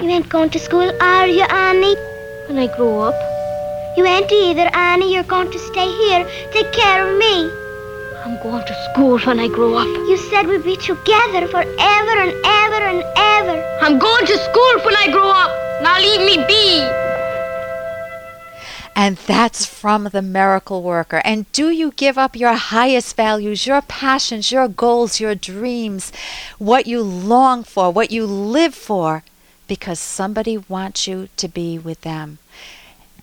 You ain't going to school, are you, Annie? When I grow up. You ain't either, Annie. You're going to stay here. Take care of me. I'm going to school when I grow up. You said we'd be together forever and ever and ever. I'm going to school when I grow up. Now leave me be. And that's from the miracle worker. And do you give up your highest values, your passions, your goals, your dreams, what you long for, what you live for, because somebody wants you to be with them?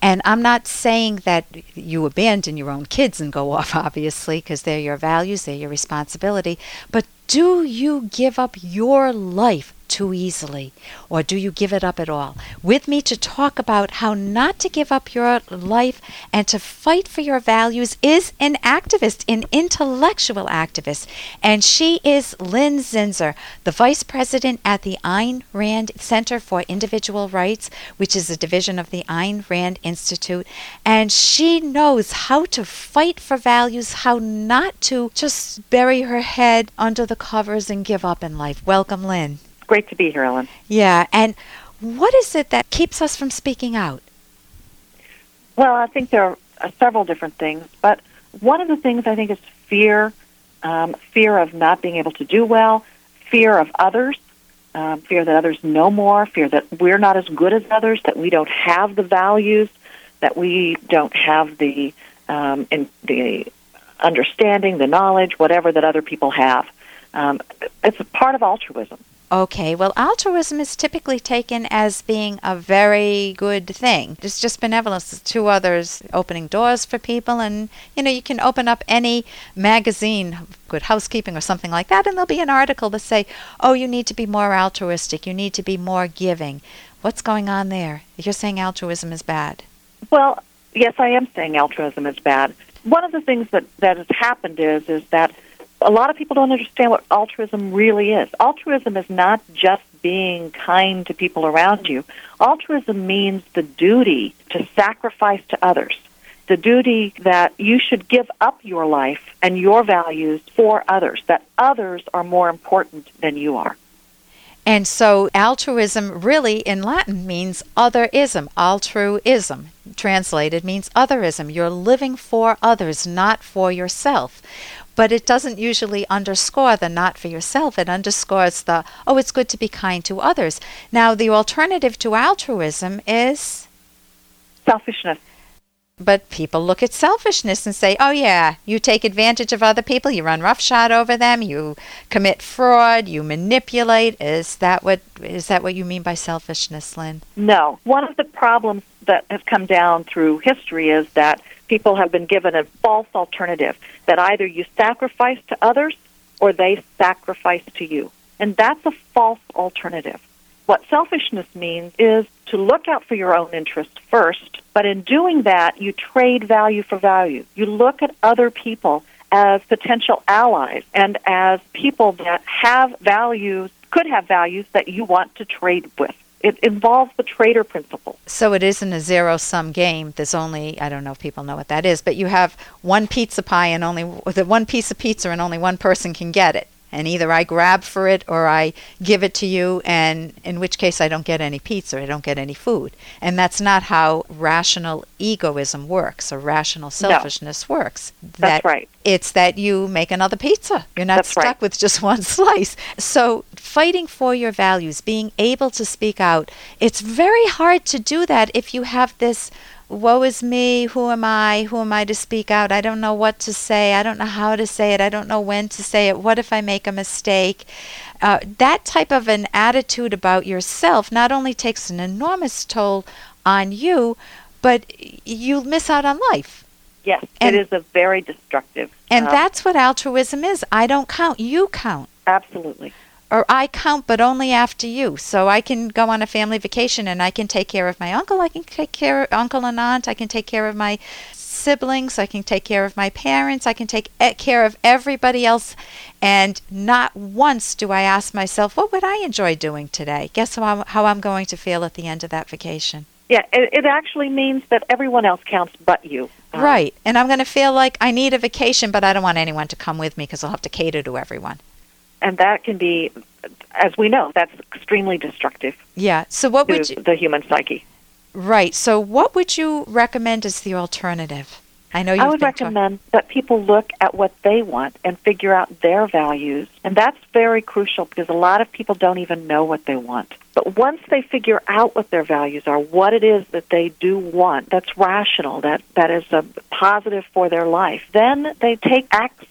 And I'm not saying that you abandon your own kids and go off, obviously, because they're your values, they're your responsibility. But do you give up your life too easily? Or do you give it up at all? With me to talk about how not to give up your life and to fight for your values is an activist, an intellectual activist. And she is Lin Zinser, the vice president at the Ayn Rand Center for Individual Rights, which is a division of the Ayn Rand Institute. And she knows how to fight for values, how not to just bury her head under the covers and give up in life. Welcome, Lynn. Great to be here, Ellen. Yeah, and what is it that keeps us from speaking out? Well, I think there are uh, several different things, but one of the things I think is fear, um, fear of not being able to do well, fear of others, um, fear that others know more, fear that we're not as good as others, that we don't have the values, that we don't have the um, in, the understanding, the knowledge, whatever that other people have. Um, it's a part of altruism. Okay, well, altruism is typically taken as being a very good thing. It's just benevolence to others, opening doors for people, and you know, you can open up any magazine, Good Housekeeping or something like that, and there'll be an article that say, oh, you need to be more altruistic, you need to be more giving. What's going on there? You're saying altruism is bad. Well, yes, I am saying altruism is bad. One of the things that, that has happened is is that a lot of people don't understand what altruism really is. Altruism is not just being kind to people around you. Altruism means the duty to sacrifice to others, the duty that you should give up your life and your values for others, that others are more important than you are. And so altruism really in Latin means otherism. Altruism translated means otherism. You're living for others, not for yourself but it doesn't usually underscore the not for yourself. It underscores the, oh, it's good to be kind to others. Now, the alternative to altruism is selfishness. But people look at selfishness and say, oh, yeah, you take advantage of other people, you run roughshod over them, you commit fraud, you manipulate. Is that what is that what you mean by selfishness, Lin? No. One of the problems that has come down through history is that people have been given a false alternative that either you sacrifice to others or they sacrifice to you. And that's a false alternative. What selfishness means is to look out for your own interests first, but in doing that, you trade value for value. You look at other people as potential allies and as people that have values, could have values that you want to trade with it involves the trader principle. So it isn't a zero sum game. There's only I don't know if people know what that is, but you have one pizza pie and only the one piece of pizza and only one person can get it and either I grab for it or I give it to you, and in which case I don't get any pizza, I don't get any food. And that's not how rational egoism works or rational selfishness no. works. That that's right. It's that you make another pizza. You're not that's stuck right. with just one slice. So, fighting for your values, being able to speak out, it's very hard to do that if you have this woe is me, who am I, who am I to speak out? I don't know what to say, I don't know how to say it, I don't know when to say it, what if I make a mistake? Uh, that type of an attitude about yourself not only takes an enormous toll on you, but you miss out on life. Yes, and, it is a very destructive. And um, that's what altruism is. I don't count, you count. Absolutely or I count, but only after you. So I can go on a family vacation and I can take care of my uncle. I can take care of uncle and aunt. I can take care of my siblings. I can take care of my parents. I can take care of everybody else. And not once do I ask myself, what would I enjoy doing today? Guess how I'm, how I'm going to feel at the end of that vacation. Yeah, it, it actually means that everyone else counts but you. Um, right. And I'm going to feel like I need a vacation, but I don't want anyone to come with me because I'll have to cater to everyone. And that can be, as we know, that's extremely destructive Yeah. So what to would you the human psyche. Right. So what would you recommend as the alternative? I know you've I would been talk- recommend that people look at what they want and figure out their values. And that's very crucial because a lot of people don't even know what they want. But once they figure out what their values are, what it is that they do want, that's rational, that, that is a positive for their life, then they take acts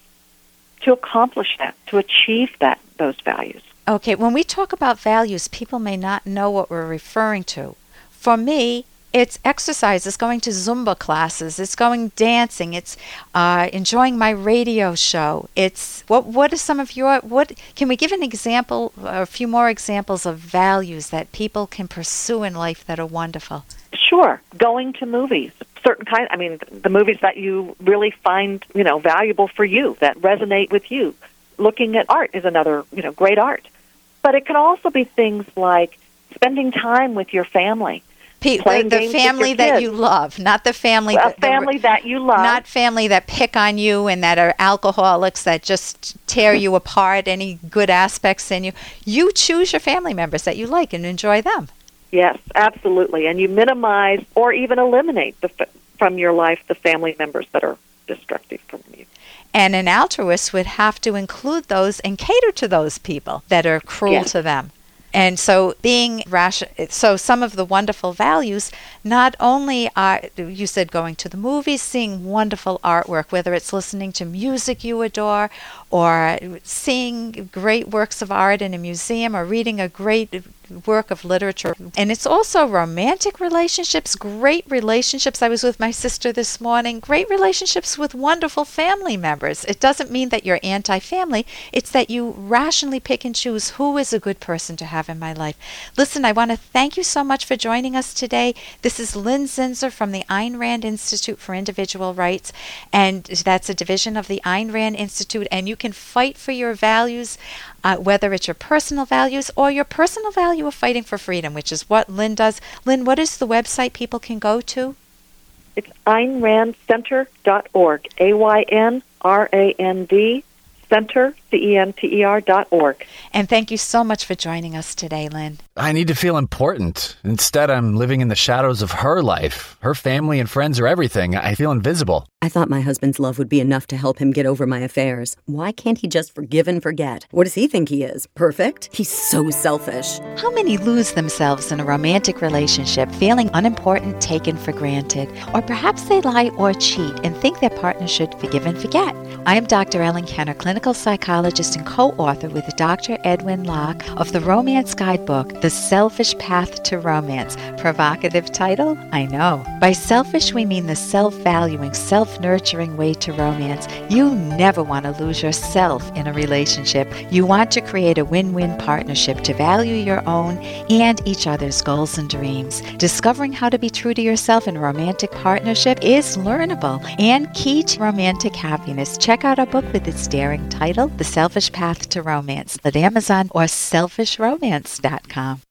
to accomplish that, to achieve that those values. Okay, when we talk about values, people may not know what we're referring to. For me, it's exercise, it's going to Zumba classes, it's going dancing, it's uh, enjoying my radio show. It's what what are some of your what can we give an example or a few more examples of values that people can pursue in life that are wonderful? Sure, going to movies, certain kind. I mean, the movies that you really find you know valuable for you, that resonate with you. Looking at art is another you know great art, but it can also be things like spending time with your family, Pe- the, the family that you love, not the family a that the- family that you love. not family that pick on you and that are alcoholics that just tear you apart any good aspects in you you choose your family members that you like and enjoy them yes, absolutely, and you minimize or even eliminate the, from your life the family members that are destructive from you. and an altruist would have to include those and cater to those people that are cruel to them and so being rational, so some of the wonderful values not only are you said going to the movies seeing wonderful artwork whether it's listening to music you adore or seeing great works of art in a museum or reading a great work of literature. And it's also romantic relationships great relationships. I was with my sister this morning. Great relationships with wonderful family members. It doesn't mean that you're anti-family. It's that you rationally pick and choose who is a good person to have in my life. Listen i want to thank you so much for joining us today. This is Lin Zinser from the Ayn Rand Institute for Individual Rights, and that's a division of the Ayn Rand Institute. And you can fight for your values, uh, whether it's your personal values or your personal value of fighting for freedom, which is what Lin does. Lin, what is the website people can go to? It's AynRandCenter.org. A Y N R A N D Center C E N T E R dot org. And thank you so much for joining us today, Lin. I need to feel important. Instead, I'm living in the shadows of her life. Her family and friends are everything. I feel invisible. I thought my husband's love would be enough to help him get over my affairs. Why can't he just forgive and forget? What does he think he is? Perfect? He's so selfish. How many lose themselves in a romantic relationship, feeling unimportant, taken for granted? Or perhaps they lie or cheat and think their partner should forgive and forget. I am Dr. Ellen Kenner, clinical psychologist and co author with Dr. Edwin Locke of the Romance Guidebook, The Selfish Path to Romance. Provocative title? I know. By selfish, we mean the self valuing, self nurturing way to romance. You never want to lose yourself in a relationship. You want to create a win win partnership to value your own and each other's goals and dreams. Discovering how to be true to yourself in romantic partnership is learnable and key to romantic happiness. Check out our book with its daring title, The Selfish Path to Romance, at Amazon or selfishromance.com.